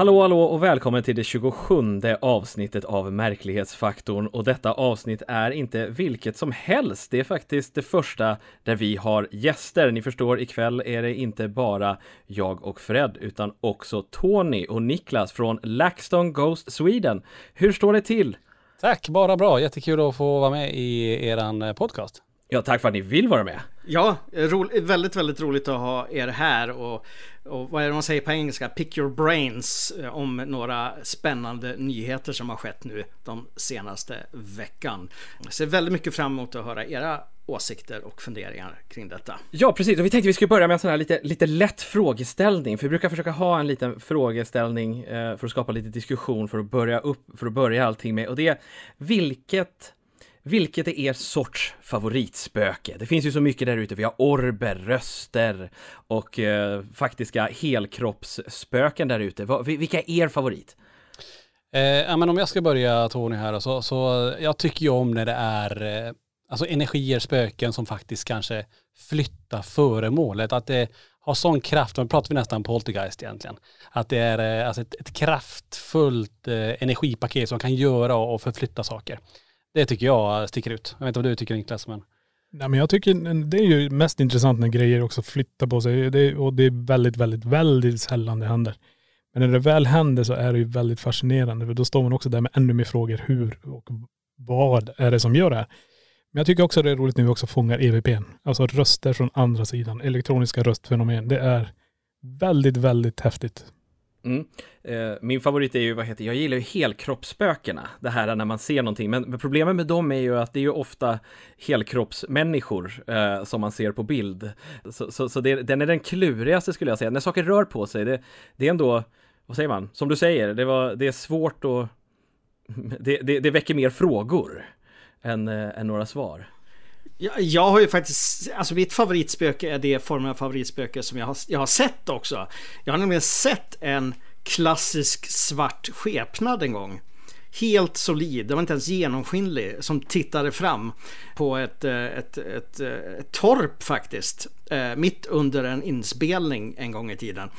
Hallå hallå och välkommen till det 27 avsnittet av Märklighetsfaktorn och detta avsnitt är inte vilket som helst. Det är faktiskt det första där vi har gäster. Ni förstår, ikväll är det inte bara jag och Fred utan också Tony och Niklas från LaxTon Ghost Sweden. Hur står det till? Tack, bara bra. Jättekul att få vara med i eran eh, podcast. Ja, tack för att ni vill vara med. Ja, ro, väldigt, väldigt roligt att ha er här och, och vad är det man säger på engelska? Pick your brains eh, om några spännande nyheter som har skett nu de senaste veckan. Jag ser väldigt mycket fram emot att höra era åsikter och funderingar kring detta. Ja, precis. Och vi tänkte vi skulle börja med en sån här lite, lite lätt frågeställning, för vi brukar försöka ha en liten frågeställning eh, för att skapa lite diskussion för att börja upp, för att börja allting med. Och det är vilket vilket är er sorts favoritspöke? Det finns ju så mycket där ute. Vi har orber, röster och eh, faktiska helkroppsspöken där ute. Vilka är er favorit? Eh, ja, men om jag ska börja Tony här så, så jag tycker ju om när det är eh, alltså energier, spöken som faktiskt kanske flyttar föremålet. Att det har sån kraft, nu pratar vi nästan poltergeist egentligen. Att det är eh, alltså ett, ett kraftfullt eh, energipaket som kan göra och förflytta saker. Det tycker jag sticker ut. Jag vet inte vad du tycker Niklas men. Nej men jag tycker det är ju mest intressant när grejer också flyttar på sig. Det, och det är väldigt, väldigt, väldigt sällan det händer. Men när det väl händer så är det ju väldigt fascinerande. För då står man också där med ännu mer frågor. Hur och vad är det som gör det här? Men jag tycker också det är roligt när vi också fångar EVPn. Alltså röster från andra sidan. Elektroniska röstfenomen. Det är väldigt, väldigt häftigt. Mm. Eh, min favorit är ju, vad heter jag gillar ju helkroppsspökena, det här när man ser någonting, men problemet med dem är ju att det är ju ofta helkroppsmänniskor eh, som man ser på bild. Så, så, så det, den är den klurigaste skulle jag säga, när saker rör på sig, det, det är ändå, vad säger man, som du säger, det, var, det är svårt att, det, det, det väcker mer frågor än, äh, än några svar. Jag, jag har ju faktiskt, alltså mitt favoritspöke är det formen av favoritspöke som jag har, jag har sett också. Jag har nämligen sett en klassisk svart skepnad en gång. Helt solid, den var inte ens genomskinlig, som tittade fram på ett, eh, ett, ett, eh, ett torp faktiskt. Eh, mitt under en inspelning en gång i tiden.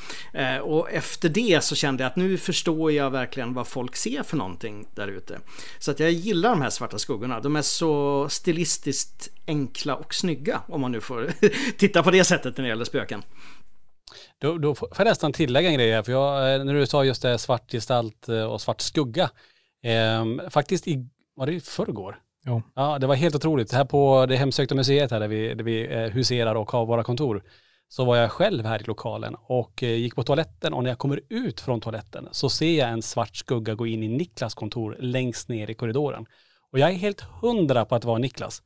och efter det så kände jag att nu förstår jag verkligen vad folk ser för någonting där ute. Så att jag gillar de här svarta skuggorna. De är så stilistiskt enkla och snygga om man nu får titta på det sättet när det gäller spöken. Då, då får jag nästan tillägga en grej här, för jag, när du sa just det svart gestalt och svart skugga. Eh, faktiskt i, var det i förrgår? Ja. ja, det var helt otroligt. Här på det hemsökta museet här där vi, där vi eh, huserar och har våra kontor, så var jag själv här i lokalen och eh, gick på toaletten och när jag kommer ut från toaletten så ser jag en svart skugga gå in i Niklas kontor längst ner i korridoren. Och jag är helt hundra på att det var Niklas.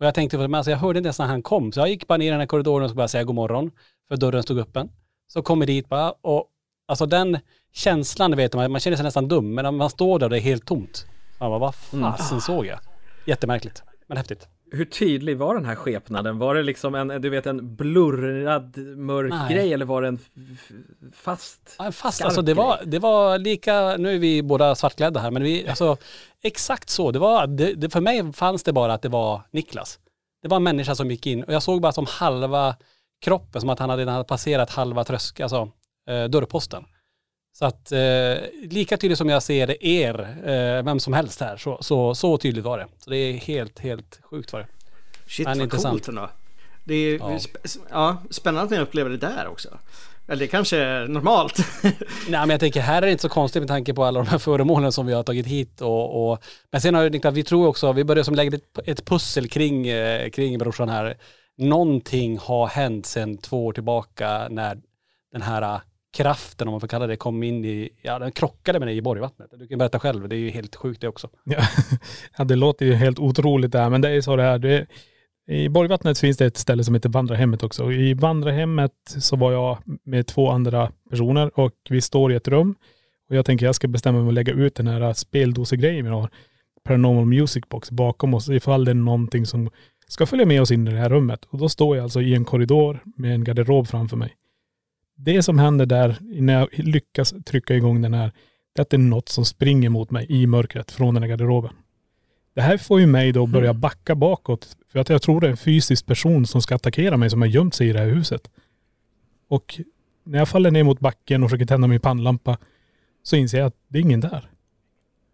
Och jag tänkte, men alltså jag hörde inte ens när han kom, så jag gick bara ner i den här korridoren och så bara säga god morgon, för dörren stod öppen. Så kommer dit bara och alltså den känslan, vet man, man känner sig nästan dum, men när man står där och det är helt tomt. Man bara, vad mm. fasen mm. såg jag? Jättemärkligt, men häftigt. Hur tydlig var den här skepnaden? Var det liksom en, du vet, en blurrad mörk Nej. grej eller var det en fast? Ja, fast, alltså det var, det var lika, nu är vi båda svartklädda här, men vi, alltså exakt så, det var, det, det, för mig fanns det bara att det var Niklas. Det var en människa som gick in och jag såg bara som halva kroppen, som att han hade passerat halva tröskeln, alltså eh, dörrposten. Så att eh, lika tydligt som jag ser er, eh, vem som helst här, så, så, så, tydligt var det. Så det är helt, helt sjukt var det. Shit Men vad intressant. coolt ändå. Det är ja. Sp ja, spännande att ni upplever det där också. Eller det kanske är normalt. Nej men jag tänker här är det inte så konstigt med tanke på alla de här föremålen som vi har tagit hit och, och men sen har jag att vi tror också, vi börjar som lägga ett, ett pussel kring, eh, kring brorsan här. Någonting har hänt sedan två år tillbaka när den här kraften, om man får kalla det, kom in i, ja den krockade med det i Borgvattnet. Du kan berätta själv, det är ju helt sjukt det också. Ja, det låter ju helt otroligt det här, men det är så det är. Det, I Borgvattnet finns det ett ställe som heter Vandrarhemmet också. I Vandrarhemmet så var jag med två andra personer och vi står i ett rum och jag tänker jag ska bestämma mig att lägga ut den här speldosegrejen vi har, Paranormal Music Box, bakom oss ifall det är någonting som ska följa med oss in i det här rummet. Och då står jag alltså i en korridor med en garderob framför mig det som händer där, när jag lyckas trycka igång den här, det är att det är något som springer mot mig i mörkret från den här garderoben. Det här får ju mig då börja mm. backa bakåt. För att jag tror det är en fysisk person som ska attackera mig som har gömt sig i det här huset. Och när jag faller ner mot backen och försöker tända min pannlampa så inser jag att det är ingen där.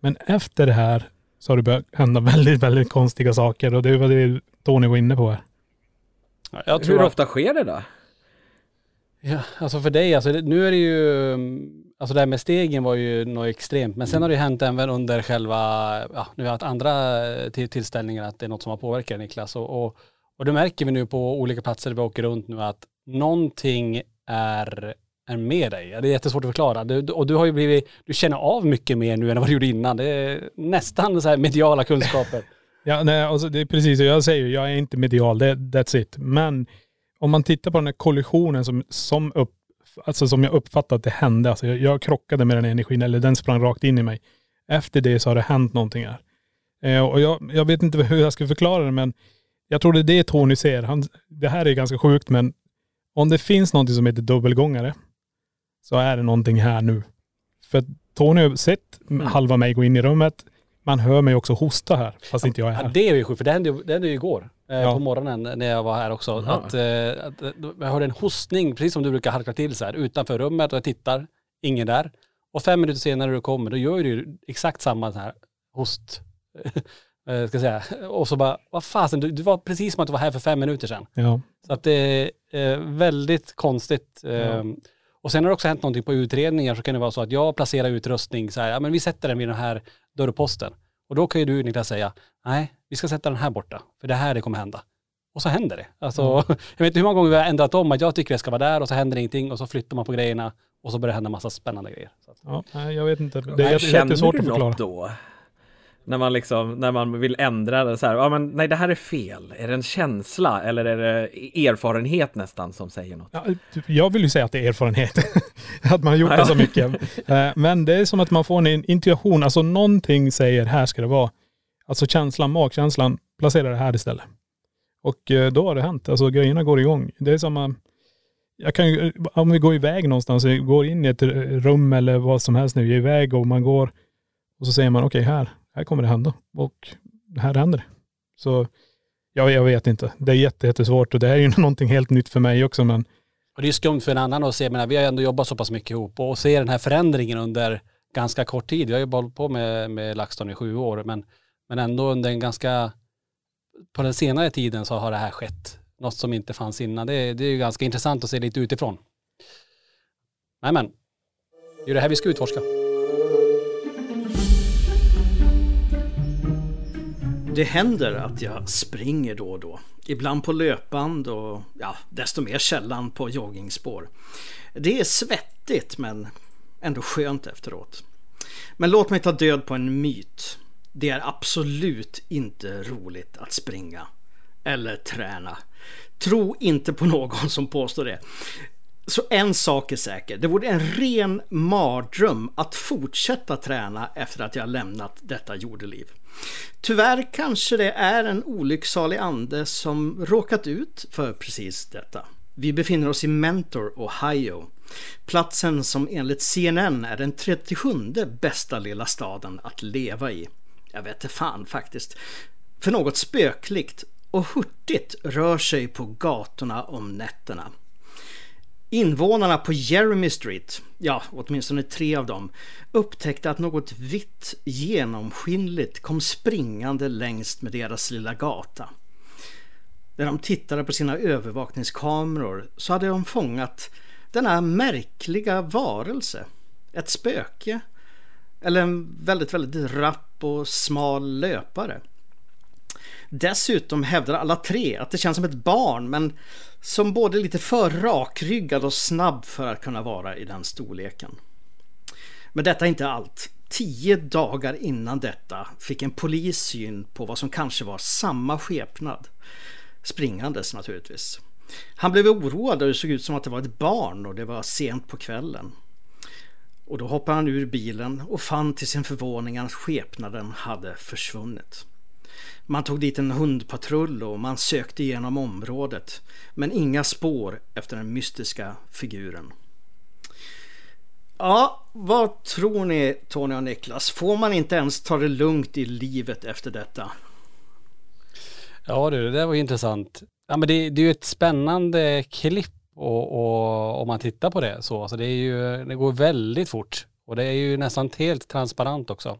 Men efter det här så har det börjat hända väldigt, väldigt konstiga saker och det var det Tony var inne på här. Jag tror Hur att- ofta sker det då? Ja, alltså för dig, alltså nu är det ju, mm, alltså det här med stegen var ju något extremt, men sen har det ju hänt även under själva, ja nu har haft andra eh, till, tillställningar att det är något som har påverkat Niklas och, och, och det märker vi nu på olika platser där vi åker runt nu att någonting är, är med dig. Det är jättesvårt att förklara. Du, och du har ju blivit, du känner av mycket mer nu än vad du gjorde innan. Det är nästan så här mediala kunskaper. Ja, nej, alltså det är precis jag säger. Jag är inte medial, det, that's it. Men om man tittar på den här kollisionen som, som, upp, alltså som jag uppfattar att det hände. Alltså jag, jag krockade med den energin, eller den sprang rakt in i mig. Efter det så har det hänt någonting här. Eh, och jag, jag vet inte hur jag ska förklara det, men jag tror det är det Tony ser. Han, det här är ganska sjukt, men om det finns någonting som heter dubbelgångare, så är det någonting här nu. För Tony har sett halva mig gå in i rummet. Man hör mig också hosta här, fast inte jag är Ja, här. det är ju sjukt, för det hände det hände ju igår Ja. på morgonen när jag var här också. Jaha. Att, eh, att, eh, jag hörde en hostning, precis som du brukar halka till så här, utanför rummet och jag tittar, ingen där. Och fem minuter senare när du kommer, då gör du exakt samma så här host, eh, ska jag säga. Och så bara, vad fasen, du, du var precis som att du var här för fem minuter sedan. Ja. Så att det är eh, väldigt konstigt. Eh, Och sen har det också hänt någonting på utredningar så kan det vara så att jag placerar utrustning så här, ja men vi sätter den vid den här dörrposten. Och då kan ju du Niklas säga, nej vi ska sätta den här borta, för det här det kommer hända. Och så händer det. Alltså, jag vet inte hur många gånger vi har ändrat om att jag tycker det ska vara där och så händer ingenting och så flyttar man på grejerna och så börjar det hända massa spännande grejer. Så att, Ja, nej, jag vet inte. Det är jätte- jättesvårt att förklara. då? När man liksom, när man vill ändra det så här, ja men nej det här är fel. Är det en känsla eller är det erfarenhet nästan som säger något? Ja, jag vill ju säga att det är erfarenhet. att man har gjort Ja, det så mycket. Eh, Men det är som att man får en intuition, alltså någonting säger här ska det vara. Alltså känslan, magkänslan, placera det här istället. Och eh, då har det hänt, alltså grejerna går igång. Det är som, eh, jag kan eh, om vi går iväg någonstans, vi går in i ett rum eller vad som helst nu, vi är iväg och man går och så säger man okej här, här kommer det hända och här händer det. Så ja, jag vet inte. Det är jättesvårt och det här är ju någonting helt nytt för mig också men Och det är skumt för en annan att se, men vi har ju ändå jobbat så pass mycket ihop och se den här förändringen under ganska kort tid. Vi har ju hållit på med, med LaxTon i sju år, men, men ändå under en ganska, på den senare tiden så har det här skett. Något som inte fanns innan. Det, är- det är ju ganska intressant att se lite utifrån. Nej men, det är ju det här vi ska utforska. Det händer att jag springer då och då. Ibland på löpband och ja, desto mer sällan på joggingspår. Det är svettigt men ändå skönt efteråt. Men låt mig ta död på en myt. Det är absolut inte roligt att springa. Eller träna. Tro inte på någon som påstår det. Så en sak är säker, det vore en ren mardröm att fortsätta träna efter att jag lämnat detta jordeliv. Tyvärr kanske det är en olycksalig ande som råkat ut för precis detta. Vi befinner oss i Mentor, Ohio. Platsen som enligt CNN är den 37 bästa lilla staden att leva i. Jag vet inte fan faktiskt. För något spöklikt och hurtigt rör sig på gatorna om nätterna. Invånarna på Jeremy Street, ja åtminstone tre av dem, upptäckte att något vitt genomskinligt kom springande längs med deras lilla gata. När de tittade på sina övervakningskameror så hade de fångat denna märkliga varelse. Ett spöke. Eller en väldigt, väldigt rapp och smal löpare. Dessutom hävdar alla tre att det känns som ett barn men som både lite för rakryggad och snabb för att kunna vara i den storleken. Men detta är inte allt. Tio dagar innan detta fick en polis syn på vad som kanske var samma skepnad. Springandes naturligtvis. Han blev oroad och det såg ut som att det var ett barn och det var sent på kvällen. Och då hoppade han ur bilen och fann till sin förvåning att skepnaden hade försvunnit. Man tog dit en hundpatrull och man sökte igenom området men inga spår efter den mystiska figuren. Ja, vad tror ni Tony och Niklas? Får man inte ens ta det lugnt i livet efter detta? Ja du, det där var intressant. Ja men det, det är ju ett spännande klipp och, och om man tittar på det så. Alltså det, är ju, det går väldigt fort. Och det är ju nästan helt transparent också.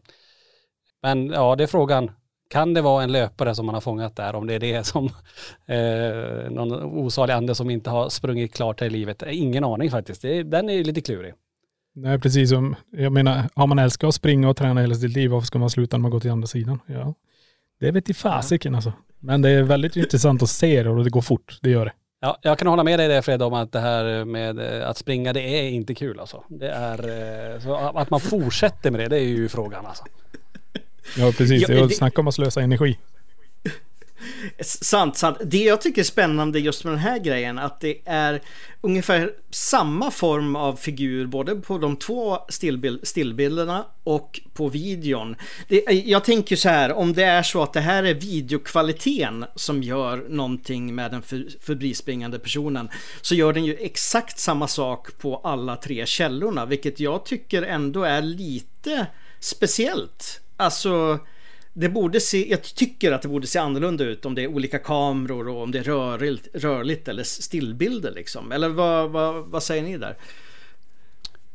Men ja, det är frågan. Kan det vara en löpare som man har fångat där? Om det är det som eh, någon osalig ande som inte har sprungit klart här i livet. Ingen aning faktiskt. Det, den är lite klurig. Nej, precis som, jag menar, har man älskat att springa och träna hela sitt liv, varför ska man sluta när man går till andra sidan? Ja, det vet i fasiken alltså. Men det är väldigt intressant att se det och det går fort, det gör det. Ja, jag kan hålla med dig där Fred om att det här med eh, att springa, det är inte kul alltså. Det är, eh, så att man fortsätter med det, det är ju frågan alltså. Ja, precis. Ja, det- snackar om att slösa energi. Sant, sant. Det jag tycker är spännande just med den här grejen att det är ungefär samma form av figur både på de två stillbild, stillbilderna och på videon. Det, jag tänker så här, om det är så att det här är videokvaliteten som gör någonting med den för, förbispringande personen så gör den ju exakt samma sak på alla tre källorna, vilket jag tycker ändå är lite speciellt. Alltså det borde se, jag tycker att det borde se annorlunda ut om det är olika kameror och om det är rörligt, rörligt eller stillbilder liksom. Eller vad, vad, vad säger ni där?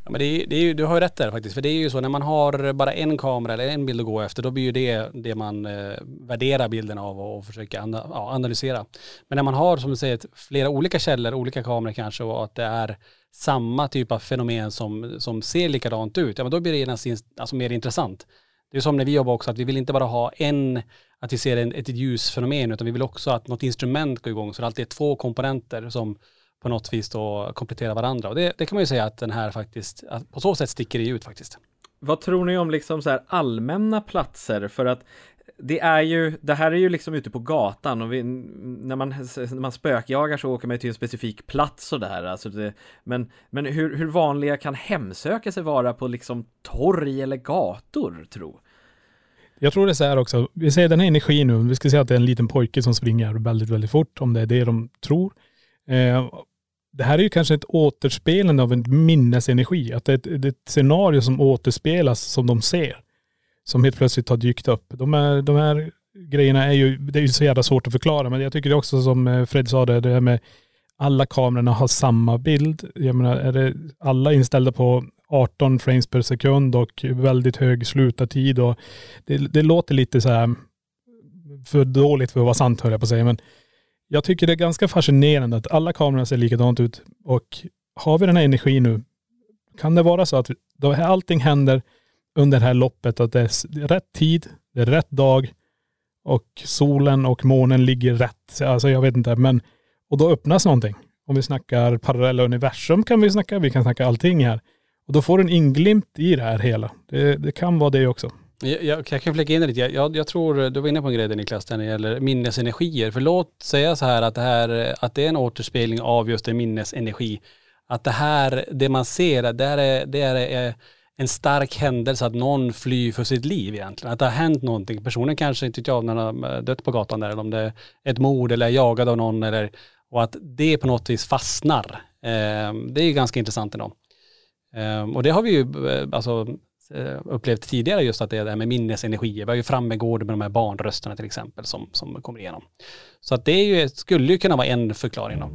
Ja, men det är, det är du har ju rätt där faktiskt. För det är ju så när man har bara en kamera eller en bild att gå efter, då blir ju det det man eh, värderar bilden av och, och försöker an, ja, analysera. Men när man har, som du säger, flera olika källor, olika kameror kanske och att det är samma typ av fenomen som, som ser likadant ut, ja men då blir det nästan alltså, mer intressant. Det är som när vi jobbar också, att vi vill inte bara ha en, att vi ser en, ett ljusfenomen, utan vi vill också att något instrument går igång, så det alltid är två komponenter som på något vis då kompletterar varandra. Och det, det kan man ju säga att den här faktiskt, att på så sätt sticker det ut faktiskt. Vad tror ni om liksom så här allmänna platser? För att det är ju, det här är ju liksom ute på gatan och vi, när, man, när man spökjagar så åker man till en specifik plats sådär. Alltså det, men men hur, hur vanliga kan hemsökelser vara på liksom torg eller gator, tro? Jag tror det är så här också. Vi säger den här energin nu. Vi ska säga att det är en liten pojke som springer väldigt, väldigt fort. Om det är det de tror. Eh, det här är ju kanske ett återspelande av en minnesenergi. Att det är ett, det är ett scenario som återspelas som de ser. Som helt plötsligt har dykt upp. De, är, de här grejerna är ju, det är ju så jävla svårt att förklara. Men jag tycker det också som eh, Fred sa det, det här med alla kamerorna har samma bild. Jag menar, är det alla inställda på 18 frames per sekund och väldigt hög slutartid och det, det låter lite så här för dåligt för att vara sant höll jag på att säga. Men jag tycker det är ganska fascinerande att alla kamerorna ser likadant ut. Och har vi den här energin nu, kan det vara så att då här, allting händer under det här loppet, att det är rätt tid, det är rätt dag och solen och månen ligger rätt. Alltså jag vet inte, men och då öppnas någonting. Om vi snackar parallella universum kan vi snacka, vi kan snacka allting här. Och då får du en inglimt i det här hela. Det, det kan vara det också. Jag, jag, jag kan flika in det lite. Jag, jag, tror, du var inne på en grej där Niklas, när det gäller minnesenergier. För låt säga så här att det här, att det är en återspegling av just en minnesenergi. Att det här, det man ser, det här är, det här är en stark händelse att någon flyr för sitt liv egentligen. Att det har hänt någonting. Personen kanske inte jag när har dött på gatan där, eller om det är ett mord eller är jagad av någon eller, och att det på något vis fastnar. Eh, det är ju ganska intressant ändå. Eh, och det har vi ju, eh, alltså eh, upplevt tidigare just att det är det här med minnesenergier. Vi har ju Frammegård med de här barnrösterna till exempel som, som kommer igenom. Så att det är ju, skulle ju kunna vara en förklaring då.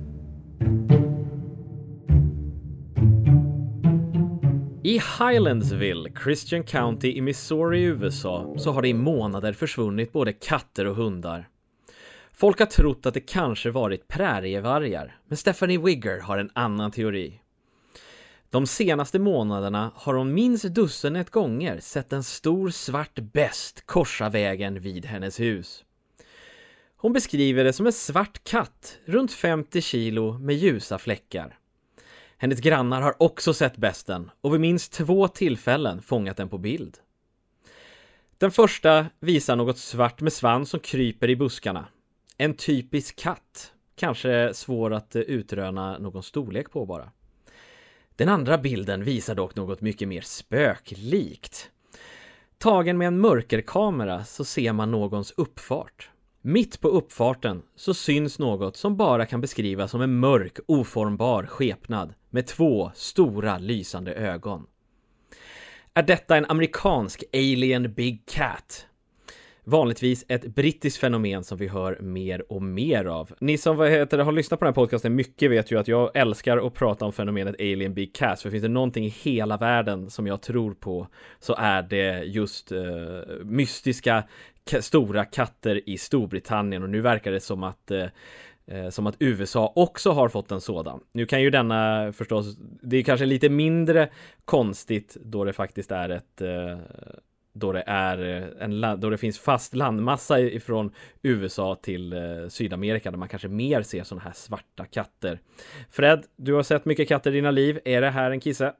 I Highlandsville, Christian County i Missouri i USA, så har det i månader försvunnit både katter och hundar. Folk har trott att det kanske varit prärievargar, men Stephanie Wigger har en annan teori. De senaste månaderna har hon minst dussinet gånger sett en stor svart bäst korsa vägen vid hennes hus. Hon beskriver det som en svart katt, runt 50 kilo med ljusa fläckar. Hennes grannar har också sett besten och vid minst två tillfällen fångat den på bild. Den första visar något svart med svans som kryper i buskarna. En typisk katt, kanske svår att eh, utröna någon storlek på bara. Den andra bilden visar dock något mycket mer spöklikt. Tagen med en mörkerkamera så ser man någons uppfart. Mitt på uppfarten så syns något som bara kan beskrivas som en mörk, oformbar skepnad med två stora lysande ögon. Är detta en amerikansk Alien Big Cat? vanligtvis ett brittiskt fenomen som vi hör mer och mer av. Ni som vad heter, har lyssnat på den här podcasten mycket vet ju att jag älskar att prata om fenomenet Alien Big cat, för finns det någonting i hela världen som jag tror på så är det just uh, mystiska stora katter i Storbritannien och nu verkar det som att eh, eh, som att USA också har fått en sådan. Nu kan ju denna förstås, det är kanske lite mindre konstigt då det faktiskt är ett eh, då det är en då det finns fast landmassa ifrån USA till Sydamerika där man kanske mer ser sådana här svarta katter. Fred, du har sett mycket katter i dina liv. Är det här en kisse?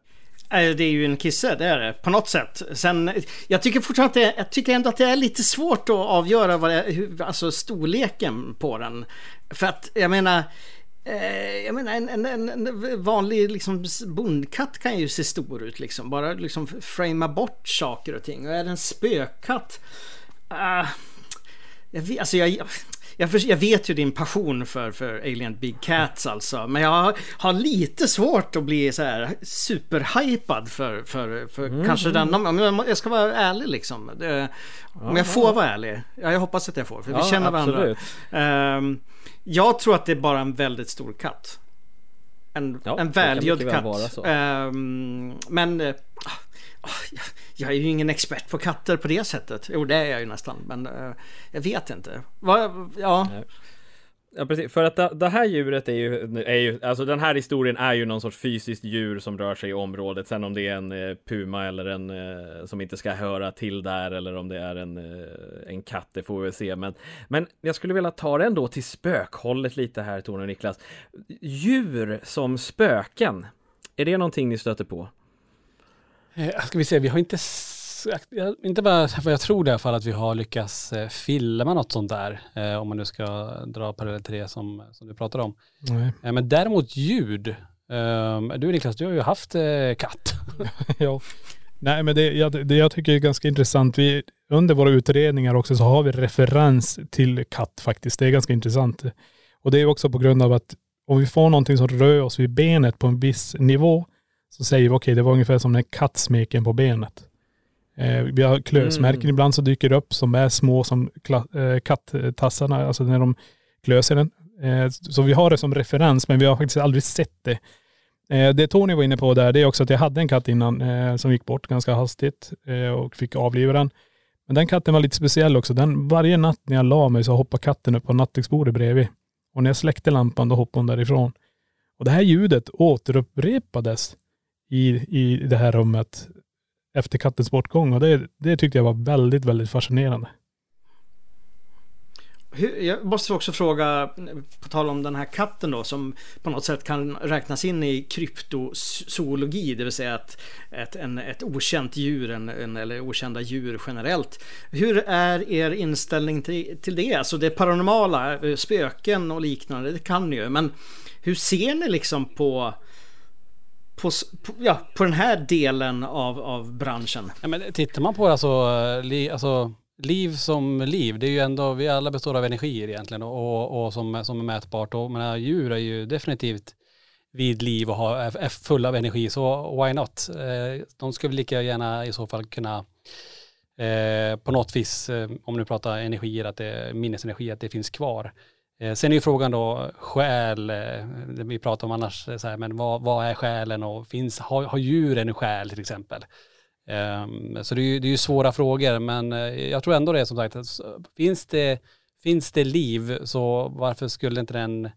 Äh, det är ju en kisse, det är det. På något sätt. Sen, jag tycker fortfarande att det, jag tycker ändå att det är lite svårt att avgöra vad det, hur, alltså storleken på den. För att jag menar, Eh, jag menar en, en, en vanlig liksom, bondkatt kan ju se stor ut liksom. Bara liksom framea bort saker och ting. Och är det en spökkatt? Uh, ah, jag, vet, alltså jag, jag, jag, vet ju din passion för, för Alien Big Cats alltså. Men jag har, lite svårt att bli så här superhypad för, för, för mm. kanske denna. Jag ska vara ärlig liksom. Det, om jag får vara ärlig. Ja, jag hoppas att jag får. För vi känner varandra. Um, jag tror att det är bara en väldigt stor katt. En, ja, en välgödd katt. Um, men uh, jag är ju ingen expert på katter på det sättet. Jo, det är jag ju nästan. Men uh, jag vet inte. Va, ja. Ja, precis. För att det, det, här djuret är ju, är ju, alltså den här historien är ju någon sorts fysiskt djur som rör sig i området. Sen om det är en eh, puma eller en eh, som inte ska höra till där eller om det är en, eh, en katt, det får vi se. Men, men jag skulle vilja ta det ändå till spökhållet lite här, Tone och Niklas. Djur som spöken, är det någonting ni stöter på? Eh, ska vi se, vi har inte inte bara vad jag tror i alla fall att vi har lyckats eh, filma något sånt där, eh, om man nu ska dra parallell till det som, som du pratar om. Eh, men däremot ljud, ehm, du Niklas, du har ju haft katt. ja. Nej men det jag, det jag tycker är ganska intressant, vi, under våra utredningar också så har vi referens till katt faktiskt. Det är ganska intressant. Och det är också på grund av att om vi får någonting som rör oss vid benet på en viss nivå, så säger vi okej, okay, det var ungefär som när katt smeker på benet. Eh, vi har klösmärken mm. ibland som dyker upp som är små som eh, kattassarna, alltså när de klöser den. Eh, så vi har det som referens men vi har faktiskt aldrig sett det. Eh, det Tony var inne på där, det är också att jag hade en katt innan eh, som gick bort ganska hastigt eh, och fick avliva den. Men den katten var lite speciell också. Den, varje natt när jag la mig så hoppade katten upp på nattduksbordet bredvid. Och när jag släckte lampan då hoppade hon därifrån. Och det här ljudet återupprepades i, i det här rummet efter kattens bortgång och det, det tyckte jag var väldigt, väldigt fascinerande. Jag måste också fråga, på tal om den här katten då, som på något sätt kan räknas in i kryptozoologi, det vill säga att ett, en, ett okänt djur, en, en, eller okända djur generellt. Hur är er inställning till, till det? Alltså det paranormala, eh, spöken och liknande, det kan ni ju, men hur ser ni liksom på på, på, ja, på den här delen av, av branschen. Ja, men tittar man på alltså, li, alltså liv som liv, det är ju ändå, vi alla består av energier egentligen och, och som, som är mätbart och men äh, djur är ju definitivt vid liv och har, är fulla av energi, så why not? Eh, de skulle lika gärna i så fall kunna eh, på något vis, eh, om du pratar energier, att det, minnesenergi, att det finns kvar. Eh, sen är ju frågan då själ, eh, det vi pratar om annars, eh, så här, men vad, vad är själen och finns, har, har djuren en själ till exempel? Um, så det är, ju, det är ju svåra frågor men jag tror ändå det är som sagt, finns det, finns det liv så varför skulle inte den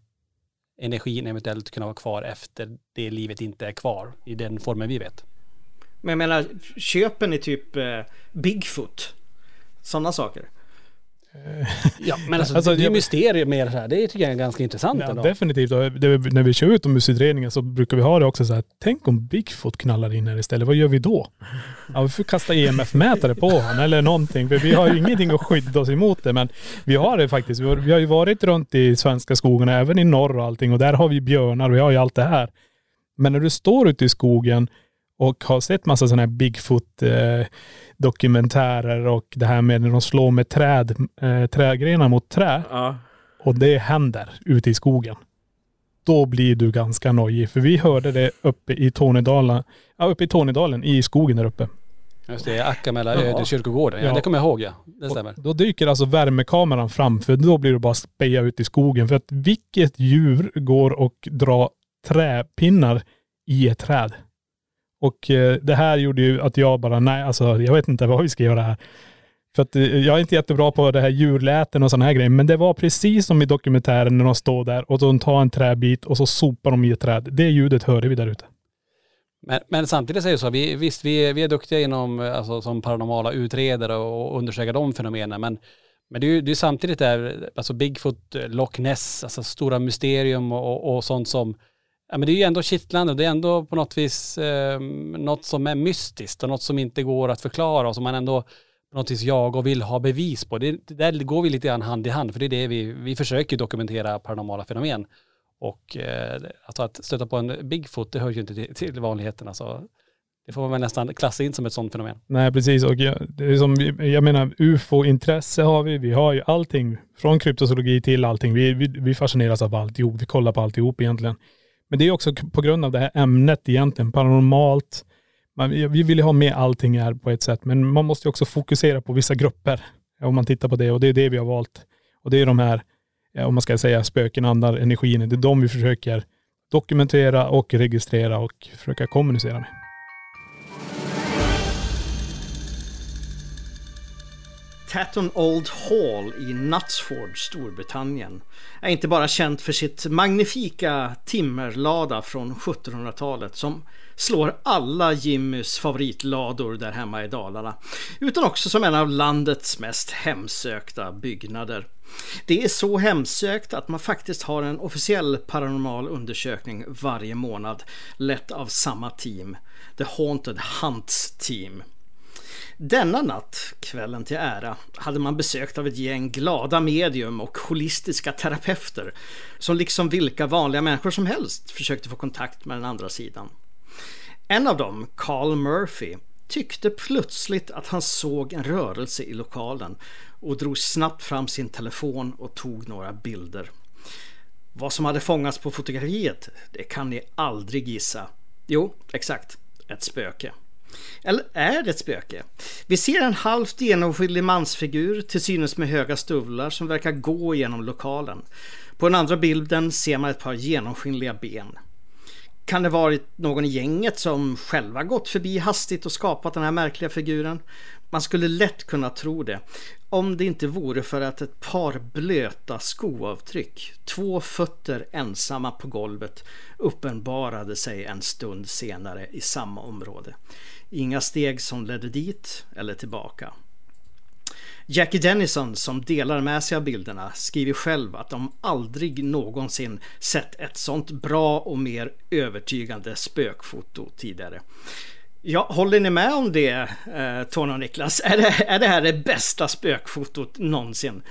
energin eventuellt kunna vara kvar efter det livet inte är kvar i den formen vi vet? Men jag menar, köpen är typ eh, Bigfoot, sådana saker. Ja, men alltså, alltså det är mysterium mer så här. Det tycker jag är ganska intressant ja, Definitivt. Och det, när vi kör utomhusutredningar så brukar vi ha det också så här. Tänk om Bigfoot knallar in här istället. Vad gör vi då? Ja, vi får kasta EMF-mätare på honom eller någonting. För vi har ju ingenting att skydda oss emot det. Men vi har det faktiskt. Vi har, vi har ju varit runt i svenska skogarna, även i norr och allting. Och där har vi björnar och vi har ju allt det här. Men när du står ute i skogen och har sett massa sådana här Bigfoot eh, dokumentärer och det här med när de slår med träd, eh, trädgrenar mot trä. Ja. Och det händer ute i skogen. Då blir du ganska nojig. För vi hörde det uppe i Tornedalen, ja, uppe i Tornedalen, i skogen där uppe. Just det, Akkamela Ja. ödeskyrkogården. Ja, Ja. det kommer jag ihåg ja. Det stämmer. Och då dyker alltså värmekameran fram, för då blir det bara att speja ut i skogen. För att vilket djur går och drar träpinnar i ett träd? Och eh, det här gjorde ju att jag bara, nej alltså jag vet inte vad vi ska göra här. För att eh, jag är inte jättebra på det här djurläten och sådana här grejer. Men det var precis som i dokumentären när de står där och de tar en träbit och så sopar de i ett träd. Det ljudet hörde vi där ute. Men, men samtidigt är det så, vi, visst vi, är- vi är duktiga inom, eh, alltså, som paranormala utredare och, och undersöka de fenomenen, men, men det är ju det är samtidigt där, alltså Bigfoot, Loch Ness, alltså stora mysterium och, och, och sånt som, ja men det är ju ändå kittlande och det är ändå på något vis eh, något som är mystiskt och något som inte går att förklara och som man ändå på något vis jagar och vill ha bevis på. Det, det där går vi lite grann hand i hand, för det är det vi, vi försöker dokumentera paranormala fenomen. Och eh, alltså att stöta på en Bigfoot, det hör ju inte till, till vanligheterna. Så det får man väl nästan klassa in som ett sådant fenomen. Nej precis och jag, det är som, jag menar ufo-intresse har vi. Vi har ju allting från kryptozoologi till allting. Vi, vi, vi fascineras av alltihop. Vi kollar på alltihop egentligen. Men det är också på grund av det här ämnet egentligen, paranormalt. Man, vi vill ju ha med allting här på ett sätt, men man måste ju också fokusera på vissa grupper. Om man tittar på det och det är det vi har valt. Och det är de här, om man ska säga spöken, andar, energin. Det är de vi försöker dokumentera och registrera och försöka kommunicera med. Tatton Old Hall i Knutsford, Storbritannien är inte bara känt för sitt magnifika timmerlada från 1700-talet som slår alla Jimmys favoritlador där hemma i Dalarna utan också som en av landets mest hemsökta byggnader. Det är så hemsökt att man faktiskt har en officiell paranormal undersökning varje månad lett av samma team, The Haunted Hunts Team. Denna natt, kvällen till ära, hade man besökt av ett gäng glada medium och holistiska terapeuter som liksom vilka vanliga människor som helst försökte få kontakt med den andra sidan. En av dem, Carl Murphy, tyckte plötsligt att han såg en rörelse i lokalen och drog snabbt fram sin telefon och tog några bilder. Vad som hade fångats på fotografiet, det kan ni aldrig gissa. Jo, exakt, ett spöke. Eller är det ett spöke? Vi ser en halvt genomskinlig mansfigur till synes med höga stövlar som verkar gå genom lokalen. På den andra bilden ser man ett par genomskinliga ben. Kan det varit någon i gänget som själva gått förbi hastigt och skapat den här märkliga figuren? Man skulle lätt kunna tro det. Om det inte vore för att ett par blöta skoavtryck, två fötter ensamma på golvet, uppenbarade sig en stund senare i samma område. Inga steg som ledde dit eller tillbaka. Jackie Dennison som delar med sig av bilderna skriver själv att de aldrig någonsin sett ett sånt bra och mer övertygande spökfoto tidigare. Ja, håller ni med om det, eh, Tony och Niklas? Är det, är det här det bästa spökfotot någonsin?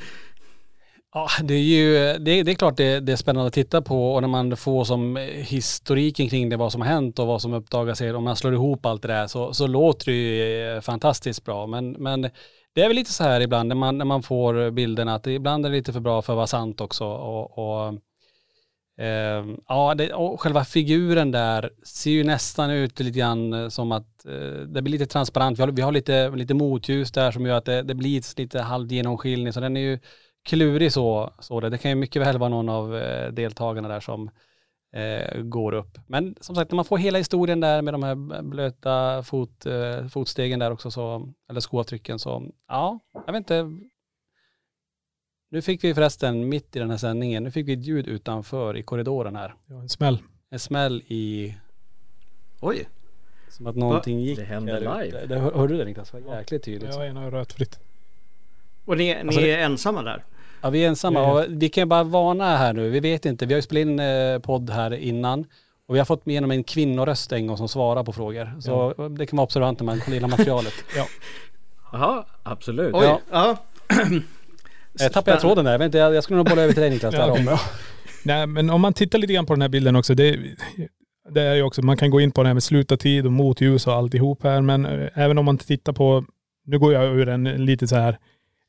Ja, det är ju, det, det är klart det, det är spännande att titta på och när man får som historiken kring det, vad som har hänt och vad som uppdagas, om man slår ihop allt det där så, så låter det ju eh, fantastiskt bra. Men, men det är väl lite så här ibland när man, när man får bilderna att det, ibland är det lite för bra för att vara sant också. Och, och, eh, ja, det, och själva figuren där ser ju nästan ut lite grann som att eh, det blir lite transparent. Vi har, vi har lite, lite motljus där som gör att det, det blir lite halvgenomskinlig så den är ju klurig så, så det. Det kan ju mycket väl vara någon av eh, deltagarna där som eh, går upp. Men som sagt, när man får hela historien där med de här blöta fot, eh, fotstegen där också så, eller skoavtrycken så, ja, jag vet inte. Nu fick vi förresten mitt i den här sändningen, nu fick vi ett ljud utanför i korridoren här. Ja, en smäll. En smäll i, Oj, som att någonting gick. Det händer här live. Det, hör- hörde du det Niklas? Det var jäkligt tydligt. Ja, ena örat fritt. och ni, ni Alltså det- är ensamma där? Ja vi är ensamma och vi kan ju bara varna här nu, vi vet inte, vi har ju spelat in eh, podd här innan och vi har fått igenom en kvinnoröst en gång som svarar på frågor. Så det kan vara observant när man kollar igenom materialet. Jaha, absolut. Oj, Ja. ja. Jag tappade jag tråden där, jag, vet inte, jag, skulle nog bolla över till dig Niklas. Ja, om. Nej, men om man tittar lite grann på den här bilden också. Det, det är ju också, man kan gå in på det här med slutartid och motljus och alltihop här. Men eh, även om man tittar på, nu går jag ur en lite så här,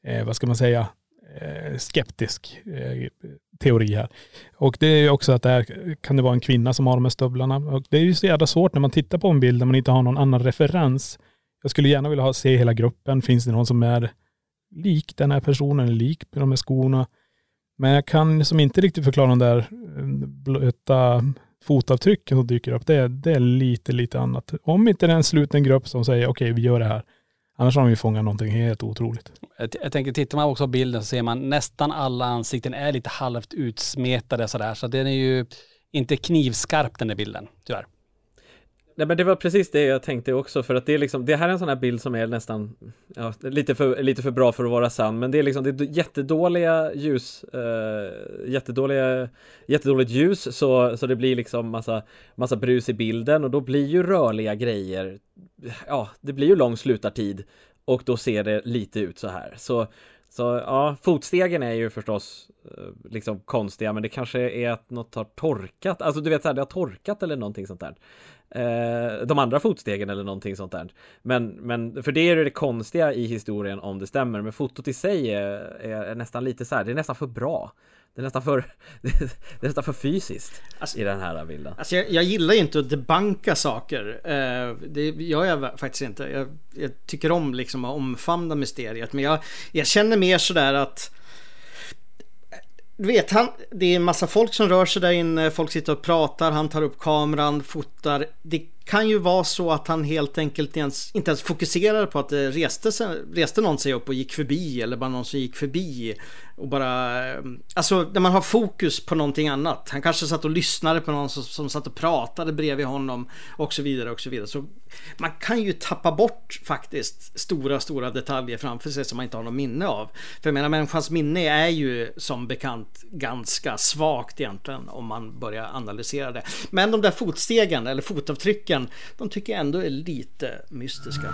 eh, vad ska man säga, eh, Eh, skeptisk eh, teori här. Och det är ju också att det här kan det vara en kvinna som har de här stövlarna. Och det är ju så jävla svårt när man tittar på en bild där man inte har någon annan referens. jag skulle gärna vilja ha, se hela gruppen. Finns det någon som är lik den här personen, lik med de här skorna? Men jag kan som inte riktigt förklara de där eh, blöta fotavtrycken som dyker upp. Det är, det är lite, lite annat. Om inte det är en sluten grupp som säger okej, okay, vi gör det här. Annars har de ju fångat någonting helt otroligt. Jag, jag tänker, tittar man också på bilden så ser man nästan alla ansikten är lite halvt utsmetade sådär. Så den är ju inte knivskarp den där bilden, tyvärr. Nej men det var precis det jag tänkte också för att det är liksom, det här är en sån här bild som är nästan, ja, lite för, lite för bra för att vara sann, men det är liksom, det är jättedåliga ljus, eh, jättedåliga, jättedåligt ljus så, så det blir liksom massa, massa brus i bilden och då blir ju rörliga grejer, ja, det blir ju lång slutartid och då ser det lite ut så här. Så, så ja, fotstegen är ju förstås eh, liksom konstiga, men det kanske är att något har torkat, alltså du vet så här, det har torkat eller någonting sånt där eh, de andra fotstegen eller någonting sånt där. Men, men för det är det konstiga i historien om det stämmer, men fotot i sig är, är nästan lite så här, det är nästan för bra. Det är nästan för, det är nästan för fysiskt alltså, i den här bilden. Alltså jag, jag gillar ju inte att debanka saker. Eh, det gör jag faktiskt inte. Jag, jag, tycker om liksom att omfamna mysteriet. Men jag, jag känner mer sådär att du vet, han, det är en massa folk som rör sig där inne, folk sitter och pratar, han tar upp kameran, fotar. Det kan ju vara så att han helt enkelt ens, inte ens fokuserade på att det reste, reste någon sig upp och gick förbi eller bara någon som gick förbi. Och bara, eh, alltså när man har fokus på någonting annat. Han kanske satt och lyssnade på någon som, som satt och pratade bredvid honom och så vidare och så vidare. Så man kan ju tappa bort faktiskt stora, stora detaljer framför sig som man inte har något minne av. För jag menar människans minne är ju som bekant ganska svagt egentligen om man börjar analysera det. Men de där fotstegen eller fotavtrycken men de tycker jag ändå är lite mystiska.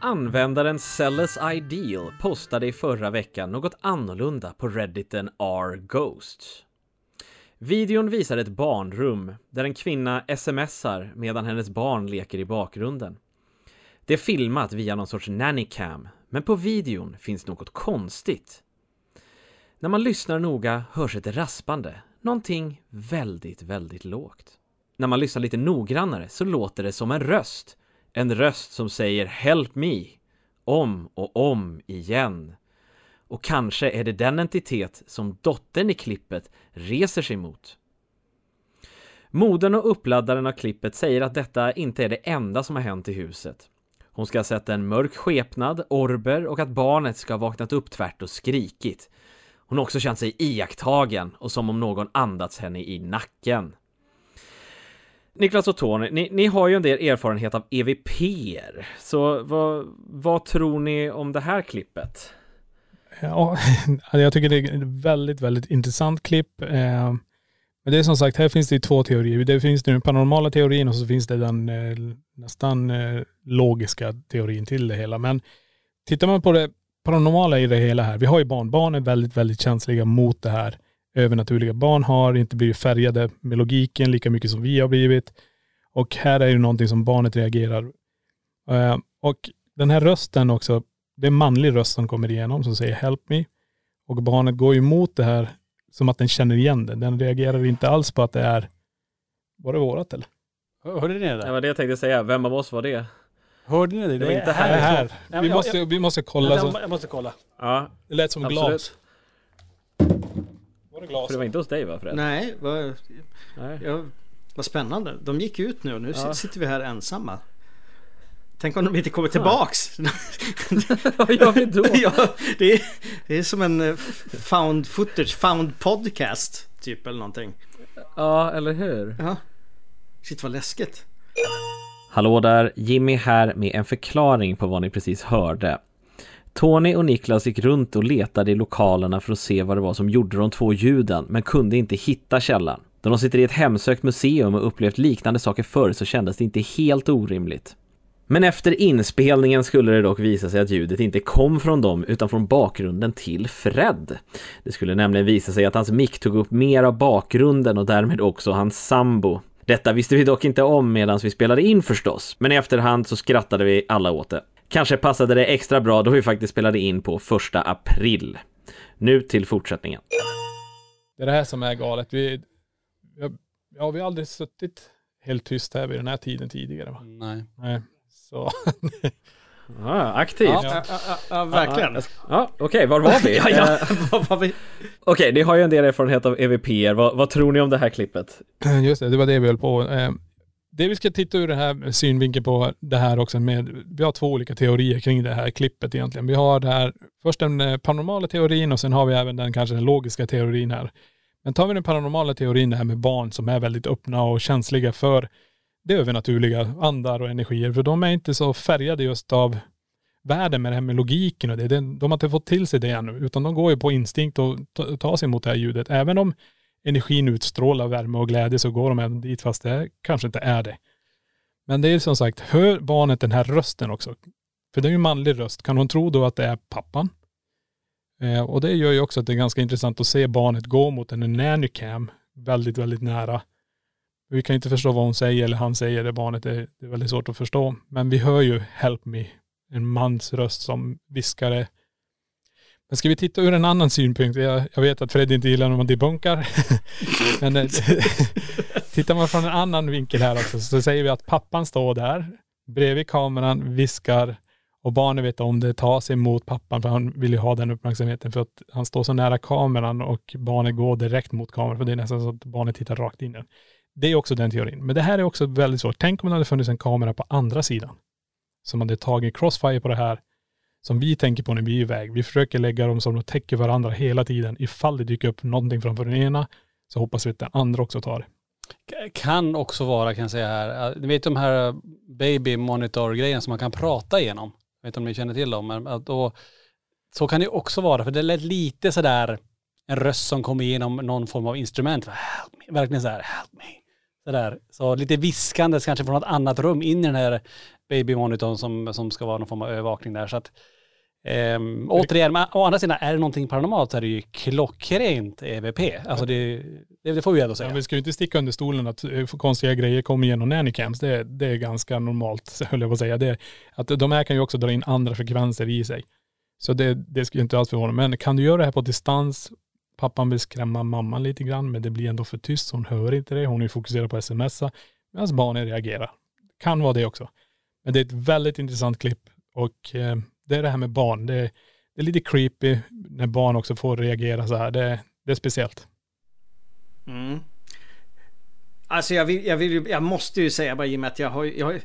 Användaren Cellus Ideal postade i förra veckan något annorlunda på redditen R-Ghosts. Videon visar ett barnrum där en kvinna smsar medan hennes barn leker i bakgrunden. Det är filmat via någon sorts nannycam, men på videon finns något konstigt. När man lyssnar noga hörs ett raspande, någonting väldigt, väldigt lågt. När man lyssnar lite noggrannare så låter det som en röst. En röst som säger ”Help me” om och om igen. Och kanske är det den entitet som dottern i klippet reser sig mot. Modern och uppladdaren av klippet säger att detta inte är det enda som har hänt i huset. Hon ska ha sett en mörk skepnad, orber och att barnet ska ha vaknat upp tvärt och skrikit. Hon har också känt sig iakttagen och som om någon andats henne i nacken. Niklas och Tony, ni, ni har ju en del erfarenhet av evp Så vad, vad tror ni om det här klippet? Ja, alltså jag tycker det är ett väldigt, väldigt intressant klipp. Eh, men det är som sagt, här finns det två teorier. Det finns den paranormala teorin och så finns det den eh, nästan eh, logiska teorin till det hela. Men tittar man på det paranormala i det hela här. Vi har ju barn. Barn är väldigt, väldigt känsliga mot det här övernaturliga. Barn har inte blivit färgade med logiken lika mycket som vi har blivit. Och här är det någonting som barnet reagerar. Uh, och den här rösten också, det är en manlig röst som kommer igenom som säger help me. Och barnet går emot det här som att den känner igen det. Den reagerar inte alls på att det är, var det vårat eller? Hörde ni det? Det var det jag tänkte säga, vem av oss var det? Hörde ni det? Det var inte här. här. vi, jag, måste, jag, vi måste kolla. Jag, jag måste kolla. Ja. Det lät som Absolut. glas. Var det glas? För det var inte hos dig va Fred? Nej, vad, Nej. Ja, vad spännande. De gick ut nu och nu ja. sitter vi här ensamma. Tänk om de inte kommer tillbaks. Vad gör vi då? ja, det, är, det är som en eh, found footage, found podcast typ eller någonting. Ja, eller hur? Ja. Shit vad läskigt. Hallå där, Jimmy här med en förklaring på vad ni precis hörde. Tony och Niklas gick runt och letade i lokalerna för att se vad det var som gjorde de två ljuden, men kunde inte hitta källan. Då de sitter i ett hemsökt museum och upplevt liknande saker förr så kändes det inte helt orimligt. Men efter inspelningen skulle det dock visa sig att ljudet inte kom från dem utan från bakgrunden till Fred. Det skulle nämligen visa sig att hans mick tog upp mer av bakgrunden och därmed också hans sambo. Detta visste vi dock inte om medan vi spelade in förstås, men i efterhand så skrattade vi alla åt det. Kanske passade det extra bra då vi faktiskt spelade in på första april. Nu till fortsättningen. Det är det här som är galet. Vi, jag, ja, vi har aldrig suttit helt tyst här vid den här tiden tidigare. Va? Nej. Nej. Så Ja, aktivt. Ja, Ja, ja, ja, ja, verkligen. okej, var var vi? Ja, ja. Eh, Vad var vi? Okej, ni har ju en del erfarenhet av EVPer. Vad, vad tror ni om det här klippet? Just det, det var det vi höll på. Eh, Det vi ska titta ur det här synvinkeln på det här också med, vi har två olika teorier kring det här klippet egentligen. Vi har det här, först den eh, paranormala teorin och sen har vi även den kanske den logiska teorin här. Men tar vi den paranormala teorin, det här med barn som är väldigt öppna och känsliga för det övernaturliga, andar och energier. För de är inte så färgade just av världen med det här med logiken och det. de har inte fått till sig det ännu, utan de går ju på instinkt och tar sig mot det här ljudet. Även om energin utstrålar värme och glädje så går de även dit fast det kanske inte är det. Men det är som sagt, hör barnet den här rösten också? För det är ju en manlig röst. Kan hon tro då att det är pappan? Eh, och det gör ju också att det är ganska intressant att se barnet gå mot en nannycam väldigt, väldigt nära. Vi kan inte förstå vad hon säger eller han säger, det barnet, är, det är väldigt svårt att förstå. Men vi hör ju Help Me, en mans röst som det. Men ska vi titta ur en annan synpunkt? Jag, jag vet att Fred inte gillar när man debunkar. Men eh, tittar man från en annan vinkel här också så säger vi att pappan står där bredvid kameran, viskar och barnet vet om det, tar sig mot pappan för han vill ju ha den uppmärksamheten för att han står så nära kameran och barnet går direkt mot kameran för det är nästan så att barnet tittar rakt in i den. Det är också den teorin. Men det här är också väldigt svårt. Tänk om det hade funnits en kamera på andra sidan som hade tagit crossfire på det här som vi tänker på när vi är iväg. Vi försöker lägga dem som de täcker varandra hela tiden. Ifall det dyker upp någonting framför den ena så hoppas vi att den andra också tar det. Kan också vara, kan jag säga här, eh, ni vet de här baby monitor grejerna som man kan prata igenom. Jag vet inte om ni känner till dem, men att då, så kan det också vara, för det lät lite sådär en röst som kommer igenom någon form av instrument. Help me. Verkligen så här, help me. Sådär. Så lite viskandes kanske från något annat rum in i den här babymonitorn som, som ska vara någon form av övervakning där. Så att, ehm, återigen, men å andra sidan, är det någonting paranormalt så är det ju klockrent EVP. Alltså det, det, det får vi ändå säga. Ja, vi ska ju inte sticka under stolen att eh, konstiga grejer kommer igenom nannycams. Det, det är ganska normalt, höll jag på att säga. Det, att de här kan ju också dra in andra frekvenser i sig. Så det, det skulle inte alls förvåna Men kan du göra det här på distans? Pappan vill skrämma mamman lite grann, men det blir ändå för tyst. Hon hör inte det. Hon är fokuserad på smsa. Medan barnen reagerar. Kan vara det också. Men det är ett väldigt intressant klipp. Och eh, det är det här med barn. Det, det är lite creepy när barn också får reagera så här. Det, det är speciellt. Mm. Alltså jag, vill, jag, vill, jag måste ju säga bara i och med att jag har, jag har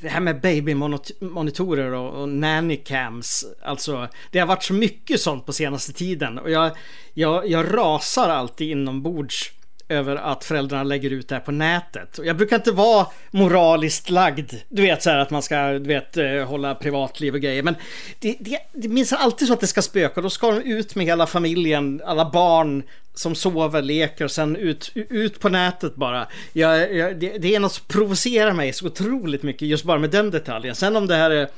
det här med babymonitorer och, och nannycams. Alltså det har varit så mycket sånt på senaste tiden och jag, jag, jag rasar alltid inombords över att föräldrarna lägger ut det här på nätet. Och jag brukar inte vara moraliskt lagd. Du vet så här att man ska du vet, eh, hålla privatliv och grejer. Men det, det, det minns alltid så att det ska spöka. Då ska de ut med hela familjen, alla barn som sover, leker och sen ut, ut på nätet bara. Jag, jag, det, det är något som provocerar mig så otroligt mycket just bara med den detaljen. Sen om det här är,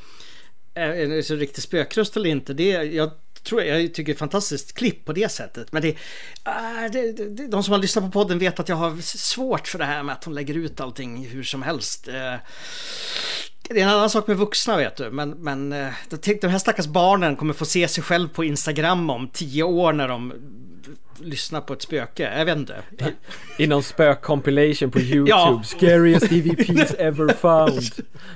är en riktig spökröst eller inte, det jag tror jag, jag tycker det är ett fantastiskt klipp på det sättet. Men det, äh, det, det, de som har lyssnat på podden vet att jag har svårt för det här med att de lägger ut allting hur som helst. Eh, det är en annan sak med vuxna vet du, men, men eh, de här stackars barnen kommer få se sig själv på Instagram om tio år när de lyssnar på ett spöke. Jag vet inte. I någon spök-compilation på YouTube. Ja. Scariest EVPs ever found.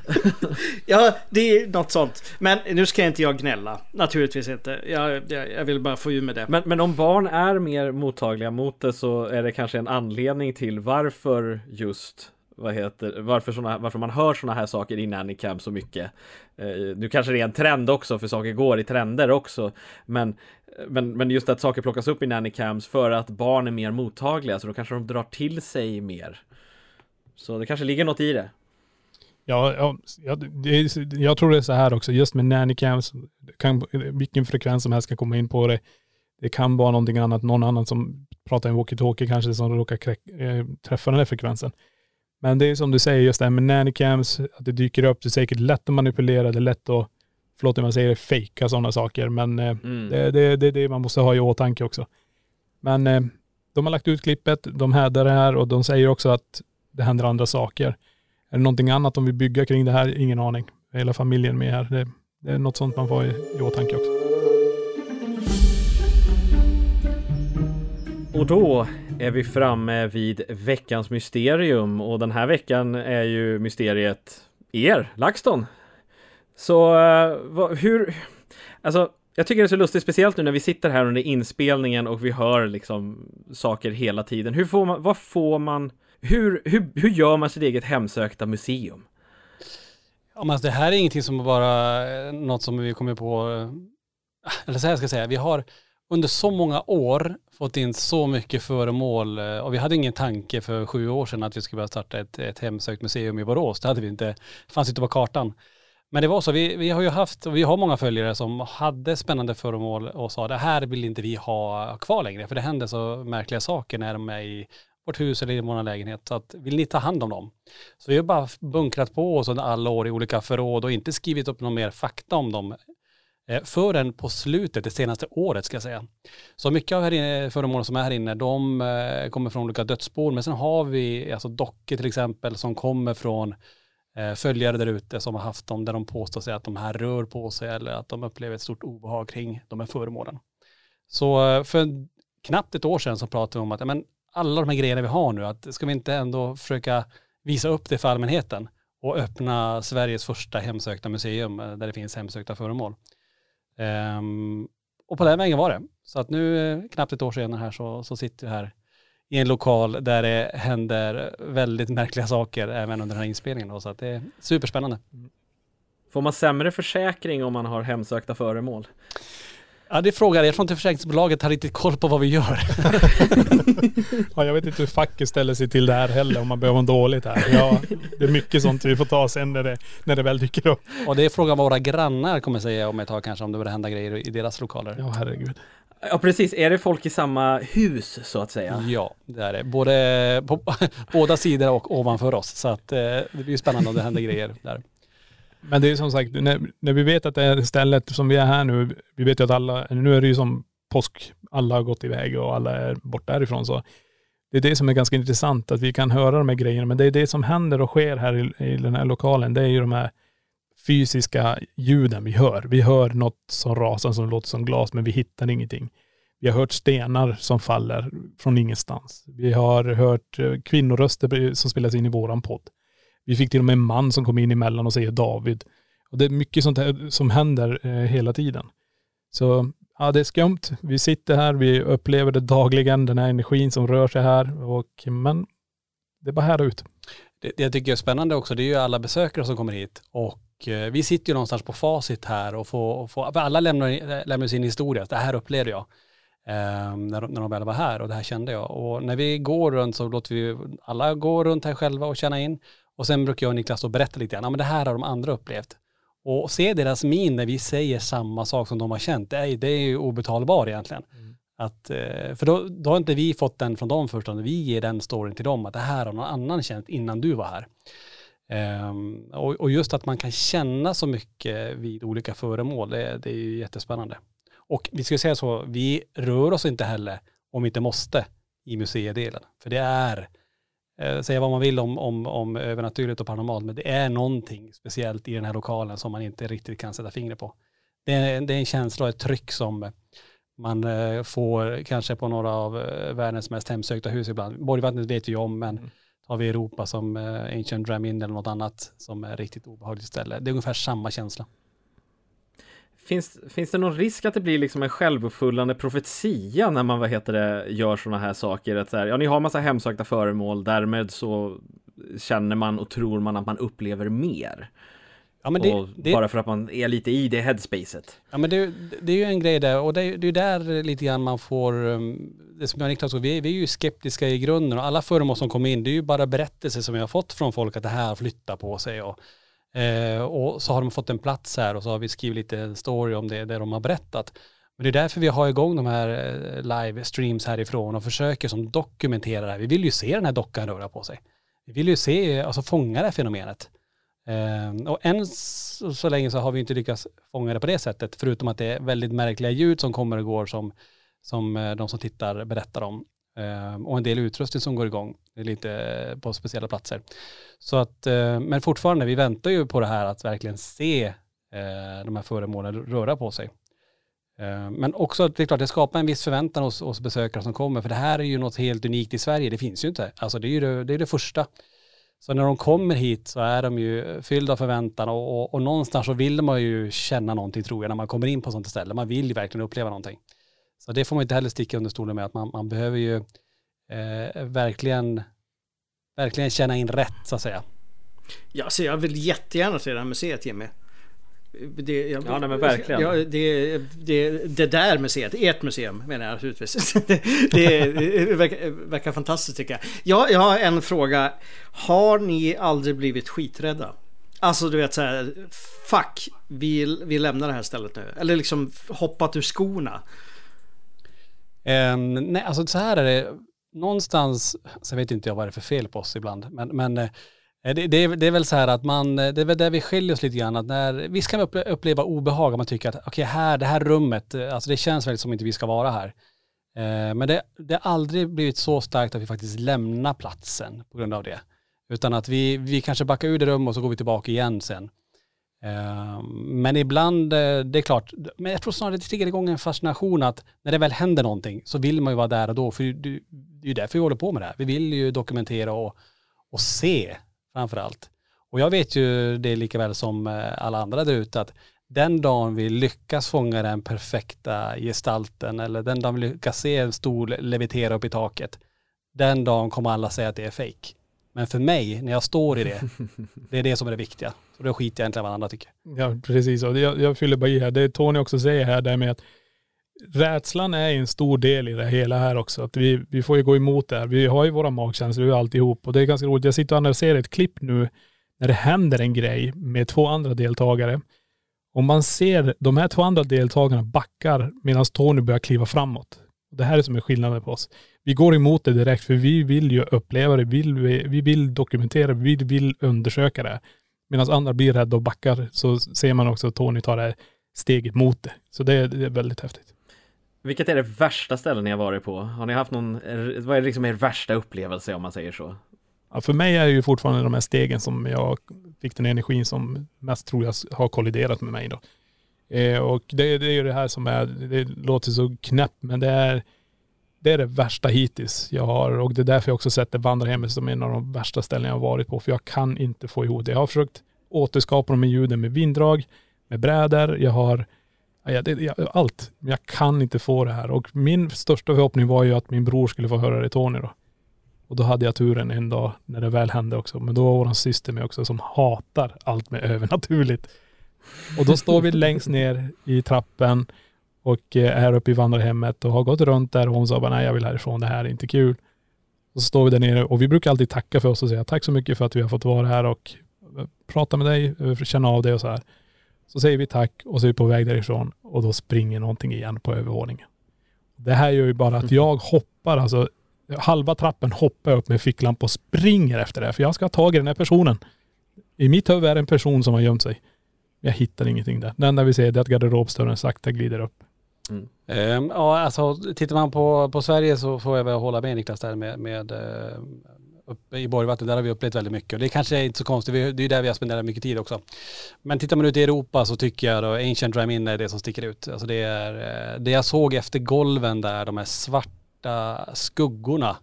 Ja, det är något sånt. Men nu ska inte jag gnälla. Naturligtvis inte. Jag, jag, jag vill bara få ur med det. Men, men om barn är mer mottagliga mot det så är det kanske en anledning till varför just vad heter, varför, såna, varför man hör sådana här saker i nannycam så mycket. Eh, nu kanske det är en trend också, för saker går i trender också. Men, men, men just att saker plockas upp i nannycams för att barn är mer mottagliga, så då kanske de drar till sig mer. Så det kanske ligger något i det. Ja, ja, det jag tror det är så här också, just med nannycams, kan, vilken frekvens som helst kan komma in på det. Det kan vara någonting annat, någon annan som pratar i walkie-talkie kanske som råkar krä- eh, träffa den här frekvensen. Men det är som du säger, just det här med nannycams, att det dyker upp, det är säkert lätt att manipulera, det är lätt att, förlåt om jag säger det, fejka sådana saker, men eh, Mm. det är det, det, det man måste ha i åtanke också. Men eh, de har lagt ut klippet, de hävdar det här och de säger också att det händer andra saker. Är det någonting annat de vill bygga kring det här? Ingen aning. Hela familjen med här. Det, det är något sånt man får i, i åtanke också. Och då är vi framme vid veckans mysterium och den här veckan är ju mysteriet er, LaxTon. Så uh, hur, alltså jag tycker det är så lustigt, speciellt nu när vi sitter här under inspelningen och vi hör liksom saker hela tiden. Hur får man, vad får man, hur, hur, hur gör man sitt eget hemsökta museum? Ja, men alltså, det här är ingenting som bara eh, något som vi kommer på, eh, eller så här ska jag säga, vi har under så många år fått in så mycket föremål och vi hade ingen tanke för sju år sedan att vi skulle börja starta ett, ett hemsökt museum i Borås. Det hade vi inte, det fanns inte på kartan. Men det var så, vi, vi har ju haft, och vi har många följare som hade spännande föremål och sa det här vill inte vi ha kvar längre för det händer så märkliga saker när de är i vårt hus eller i vår lägenhet. Så att, vill ni ta hand om dem? Så vi har bara bunkrat på oss under alla år i olika förråd och inte skrivit upp någon mer fakta om dem eh, förrän på slutet, det senaste året ska jag säga. Så mycket av föremålen som är här inne, de eh, kommer från olika dödsbon, men sen har vi alltså dockor till exempel som kommer från Eh, följare där ute som har haft dem, där de påstår sig att de här rör på sig eller att de upplever ett stort obehag kring de här föremålen. Så eh, för knappt ett år sedan så pratade vi om att men, alla de här grejerna vi har nu, att ska vi inte ändå försöka visa upp det för allmänheten och öppna Sveriges första hemsökta museum eh, där det finns hemsökta föremål. Ehm, och på den vägen var det. Så att nu, knappt ett år senare här, så, så sitter vi här i en lokal där det händer väldigt märkliga saker även under den här inspelningen. Då, så att det är superspännande. Får man sämre försäkring om man har hemsökta föremål? Ja det är frågan. Jag tror inte försäkringsbolaget har riktigt koll på vad vi gör. ja, jag vet inte hur facket ställer sig till det här heller om man behöver en dåligt här. Ja, det är mycket sånt vi får ta sen när det, när det väl dyker upp. Och det är frågan vad våra grannar kommer säga om ett tag kanske om det börjar hända grejer i deras lokaler. Ja herregud. Ja precis, är det folk i samma hus så att säga? Ja, det är det. Både på båda sidor och ovanför oss. Så att eh, det blir spännande om det händer grejer där. Men det är som sagt, när, när vi vet att det är stället som vi är här nu, vi vet ju att alla, nu är det ju som påsk, alla har gått iväg och alla är borta därifrån så. Det är det som är ganska intressant, att vi kan höra de här grejerna, men det är det som händer och sker här i, i den här lokalen, det är ju de här fysiska ljuden vi hör. Vi hör något som rasar som låter som glas, men vi hittar ingenting. Vi har hört stenar som faller från ingenstans. Vi har hört eh, kvinnoröster som spelas in i våran podd. Vi fick till och med en man som kom in emellan och säger David. Och det är mycket sånt här som händer eh, hela tiden. Så ja, det är skumt. Vi sitter här, vi upplever det dagligen, den här energin som rör sig här. Och, men det är bara här ut. Det, det jag tycker är spännande också, det är ju alla besökare som kommer hit. Och eh, vi sitter ju någonstans på facit här och får, och får alla lämnar, lämnar sin historia. Det här upplevde jag. Eh, när, de, när de väl var här och det här kände jag. Och när vi går runt så låter vi alla gå runt här själva och känna in. Och sen brukar jag och Niklas då berätta lite grann, ja men det här har de andra upplevt. Och se deras min när vi säger samma sak som de har känt, det är, det är ju obetalbar egentligen. Mm. Att, eh, för då, då har inte vi fått den från dem först, utan vi ger den storyn till dem, att det här har någon annan känt innan du var här. Um, och, och, just att man kan känna så mycket vid olika föremål, det, det är ju jättespännande. Och vi ska säga så, vi rör oss inte heller, om vi inte måste, i museidelen. För det är eh, säga vad man vill om, om, om övernaturligt och paranormalt, men det är någonting speciellt i den här lokalen som man inte riktigt kan sätta fingret på. Det är, det är en känsla och ett tryck som man eh, får kanske på några av eh, världens mest hemsökta hus ibland. Borgvattnet vet vi ju om, men mm tar vi Europa som eh, Ancient Dramin eller något annat som är riktigt obehagligt ställe. Det är ungefär samma känsla. Finns, finns det någon risk att det blir liksom en självuppfyllande profetia när man vad heter det, gör sådana här saker? Att så här, ja, ni har massa hemsökta föremål, därmed så känner man och tror man att man upplever mer. Ja, men det, det, bara för att man är lite i det headspacet. Ja men det, det är ju en grej där och det är ju där lite grann man får, um, det som jag och Niklas sa, vi, vi är ju skeptiska i grunden och alla föremål som kommer in, det är ju bara berättelser som jag har fått från folk att det här flyttar på sig och Eh, och så har de fått en plats här och så har vi skrivit lite story om det, det de har berättat. Men det är därför vi har igång de här eh, live streams härifrån och försöker som dokumentera det här. Vi vill ju se den här dockan röra på sig. Vi vill ju se, alltså fånga det här fenomenet. Eh, och än så, så, länge så har vi inte lyckats fånga det på det sättet, förutom att det är väldigt märkliga ljud som kommer och går som, som eh, de som tittar berättar om. Ehm, och en del utrustning som går igång lite eh, på speciella platser. Så att, eh, men fortfarande, vi väntar ju på det här att verkligen se eh, de här föremålen röra på sig. Ehm, men också att det är klart, det skapar en viss förväntan hos, hos besökare som kommer, för det här är ju något helt unikt i Sverige, det finns ju inte. Alltså det är ju det, det, är det första. Så när de kommer hit så är de ju fyllda av förväntan och, och, och någonstans så vill man ju känna någonting tror jag när man kommer in på sånt ställe. Man vill ju verkligen uppleva någonting. Så det får man inte heller sticka under stolen med att man, man behöver ju eh, verkligen, verkligen känna in rätt så att säga. Ja, så jag vill jättegärna till det här museet Jimmy. Det, jag, Ja, nej, men verkligen. Ja, det, det, det där museet, ert museum menar jag naturligtvis. Det, det, det verkar, verkar fantastiskt tycker jag. jag. Jag har en fråga. Har ni aldrig blivit skiträdda? Alltså du vet så här, fuck, vi, vi lämnar det här stället nu. Eller liksom hoppat ur skorna. Um, nej, alltså så här är det. Någonstans, så vet inte jag vad det är för fel på oss ibland, men, men eh, Eh, det, det, är, det är väl så här att man, eh, det är väl där vi skiljer oss lite grann, att när, visst kan vi uppleva obehag om man tycker att okej, här, det här rummet, eh, alltså det känns väldigt som inte vi ska vara här. Eh, men det, det har aldrig blivit så starkt att vi faktiskt lämnar platsen på grund av det. Utan att vi, vi kanske backar ur det rummet och så går vi tillbaka igen sen. Eh, Men ibland, det är klart, men jag tror snarare det triggar igång en fascination att när det väl händer någonting så vill man ju vara där och då. För det det är ju därför vi håller på med det här. Vi vill ju dokumentera och, och se framför allt. Och jag vet ju det lika väl som eh, alla andra där ute att den dagen vi lyckas fånga den perfekta gestalten eller den dagen vi lyckas se en stol levitera upp i taket, den dagen kommer alla säga att det är fake. Men för mig, när jag står i det, det är det som är det viktiga. Så då skiter jag egentligen vad andra tycker. Ja, precis. Och jag, jag fyller bara i här. Det Tony också säger här, det med att rädslan är en stor del i det hela här också. Att vi, vi får ju gå emot det här. Vi har ju våra magkänslor och alltihop. Och det är ganska roligt. Jag sitter och analyserar ett klipp nu när det händer en grej med två andra deltagare. Om man ser de här två andra deltagarna backar medan Tony börjar kliva framåt. Det här är som är skillnaden på oss. Vi går emot det direkt för vi vill ju uppleva det, vi vill, vi vill dokumentera, vi vill undersöka det. Medan andra blir rädda och backar så ser man också att Tony tar det här steget mot det. Så det, är- det är väldigt häftigt. Vilket är det värsta stället ni har varit på? Har ni haft någon, vad är liksom er värsta upplevelse om man säger så? Ja, för mig är det ju fortfarande de här stegen som jag fick den energin som mest tror jag har kolliderat med mig då. Eh, och det, det är ju det här som är, det låter så knäppt men det är, det är det värsta hittills jag har och det är därför jag också sätter vandrarhemmet som en av de värsta ställen jag har varit på. För jag kan inte få ihop det. Jag har försökt återskapa de här ljuden med vinddrag, med brädor, jag har ja, det, ja, allt. Jag kan inte få det här. Och min största förhoppning var ju att min bror skulle få höra det Tony då. Och då hade jag turen en dag när det väl hände också. Men då var vår syster med också som hatar allt med övernaturligt. Och då står vi längst ner i trappen och eh, är uppe i vandrarhemmet och har gått runt där och hon sa bara nej jag vill härifrån, det här är inte kul. Och så står vi där nere och vi brukar alltid tacka för oss och säga tack så mycket för att vi har fått vara här och eh, prata med dig, eh, känna av dig och så här. Så säger vi tack och så är vi på väg därifrån och då springer någonting igen på övervåningen. Det här gör ju bara att jag hoppar, alltså halva trappen hoppar jag upp med ficklampa och springer efter det. För jag ska ha tag i den här personen. I mitt huvud är det en person som har gömt sig. Jag hittar ingenting där. Det enda vi ser är att garderobsdörren sakta glider upp. Ehm, ja, alltså tittar man på, på Sverige så får jag väl hålla med Niklas där med, med eh, uppe i Borgvattnet, där har vi upplevt väldigt mycket. Och det kanske är inte så konstigt, det är ju där vi har spenderat mycket tid också. Men tittar man ut i Europa så tycker jag då Ancient Dram In är det som sticker ut. Alltså det är, eh, det jag såg efter golven där, de här svarta skuggorna,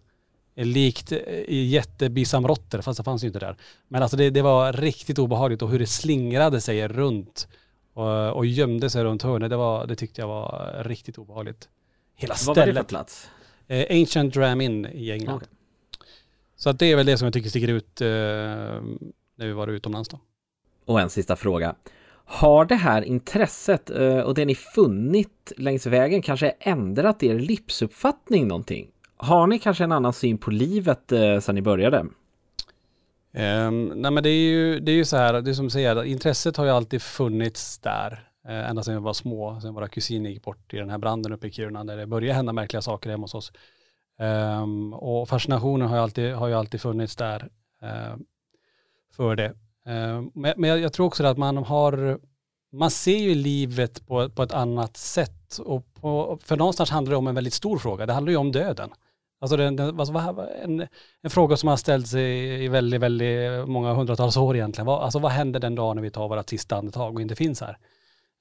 är likt eh, i jättebisamråttor, fast det fanns ju inte där. Men alltså det, det var riktigt obehagligt och hur det slingrade sig runt och, och gömde sig runt hörnet, det, var, det tyckte jag var riktigt obehagligt. Hela Vad var det för stället. plats? Eh, Ancient Dram In i England. Okej. Så att det är väl det som jag tycker sticker ut eh, när vi var utomlands då. Och en sista fråga. Har det här intresset eh, och det ni funnit längs vägen kanske ändrat er livsuppfattning någonting? Har ni kanske en annan syn på livet eh, sedan ni började? Ehm, nej men det är ju, det är ju så här, det är som du säger, intresset har ju alltid funnits där. Eh, ända sedan vi var små, sen våra kusiner gick bort i den här branden uppe i Kiruna där det började hända märkliga saker hemma hos oss. Um, och fascinationen har ju alltid, har ju alltid funnits där eh, för det. Ehm, men men jag, jag tror också att man har, man ser ju livet på, på ett annat sätt. Och på, för någonstans handlar det om en väldigt stor fråga. Det handlar ju om döden. Alltså den, den, alltså en, en fråga som har ställts i, i väldigt, väldigt många hundratals år egentligen. Vad, alltså vad händer den dagen när vi tar våra sista andetag och inte finns här?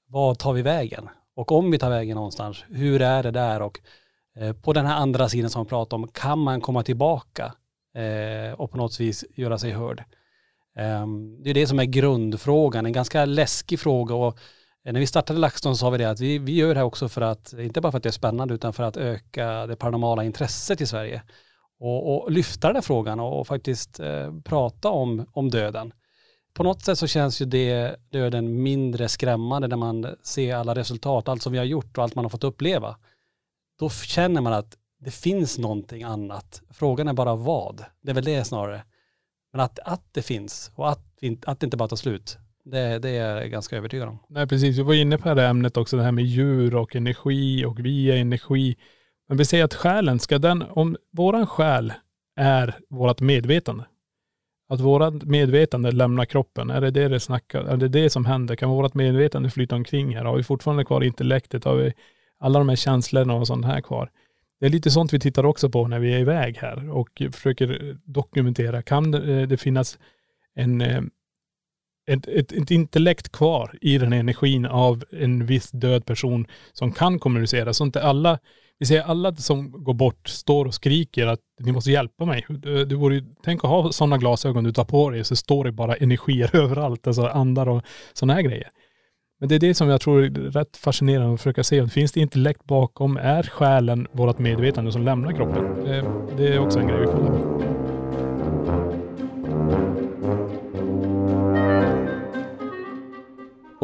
Vad tar vi vägen? Och om vi tar vägen någonstans, hur är det där? Och Eh, på den här andra sidan som man pratar om, kan man komma tillbaka eh, och på något vis göra sig hörd? Ehm, det är det som är grundfrågan, en ganska läskig fråga och eh, när vi startade LaxTon sa vi det att vi, vi gör det här också för att, inte bara för att det är spännande, utan för att öka det paranormala intresset i Sverige. Och, och lyfta den här frågan och, och faktiskt eh, prata om, om döden. På något sätt så känns ju det döden mindre skrämmande när man ser alla resultat, allt som vi har gjort och allt man har fått uppleva. Då känner man att det finns någonting annat. Frågan är bara vad. Det är väl det snarare. Men att, att det finns och att, att det inte bara tar slut, det, det är jag ganska övertygad om. Nej precis, vi var inne på det här ämnet också, det här med djur och energi och vi är energi. Men vi säger att själen, ska den, om våran själ är vårt medvetande, att vårat medvetande lämnar kroppen, är det det det snackar, är det det som händer? Kan vårt medvetande flyta omkring här? Har vi fortfarande kvar intellektet? Har vi alla de här känslorna och sånt här kvar? Det är lite sånt vi tittar också på när vi är iväg här och försöker dokumentera. Kan eh, det, finnas en eh, ett, ett, ett, intellekt kvar i den energin av en viss död person som kan kommunicera. Så inte alla, vi ser alla som går bort står och skriker att ni måste hjälpa mig. Du, det tänk att ha sådana glasögon du tar på dig så står det bara energier överallt, alltså andar och sådana här grejer. Men det är det som jag tror är rätt fascinerande att försöka se. Finns det intellekt bakom? Är själen vårt medvetande som lämnar kroppen? Det, det är också en grej vi kollar på.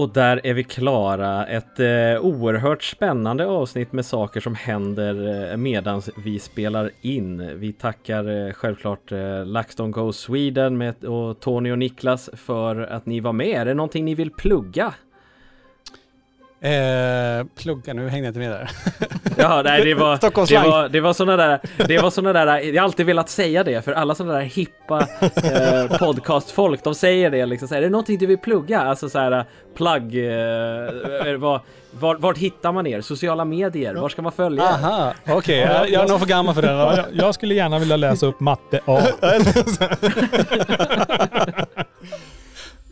Och där är vi klara. Ett eh, oerhört spännande avsnitt med saker som händer eh, medans vi spelar in. Vi tackar eh, självklart eh, LaxTon Go Sweden med, och Tony och Niklas för att ni var med. Är det någonting ni vill plugga? Eh, plugga, nu hängde jag inte med där. Ja, nej, det var, det var, det var sådana där, det var sådana där, jag har alltid velat säga det, för alla sådana där hippa eh, podcastfolk, de säger det liksom, så här, är det någonting du vill plugga? Alltså så här, plugg, eh, var, var, vart hittar man er? Sociala medier? Var ska man följa? Aha, okej, okay. jag, jag är nog för gammal för det. Jag, jag skulle gärna vilja läsa upp matte A.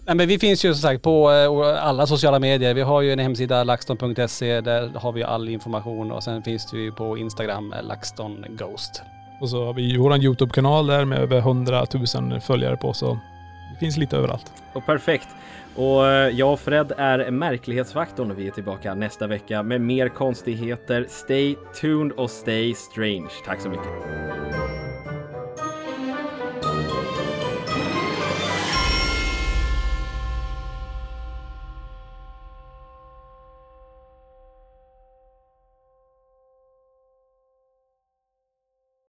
Nej, men vi finns ju som sagt på eh, alla sociala medier. Vi har ju en hemsida, laxton.se, där har vi all information och sen finns vi på Instagram, eh, LaxTon Ghost. Och så har vi vår YouTube-kanal där med över 100 000 följare på så det finns lite överallt. Och perfekt. Och eh, jag och Fred är märklighetsfaktorn och vi är tillbaka nästa vecka med mer konstigheter. Stay tuned och stay strange. Tack så mycket.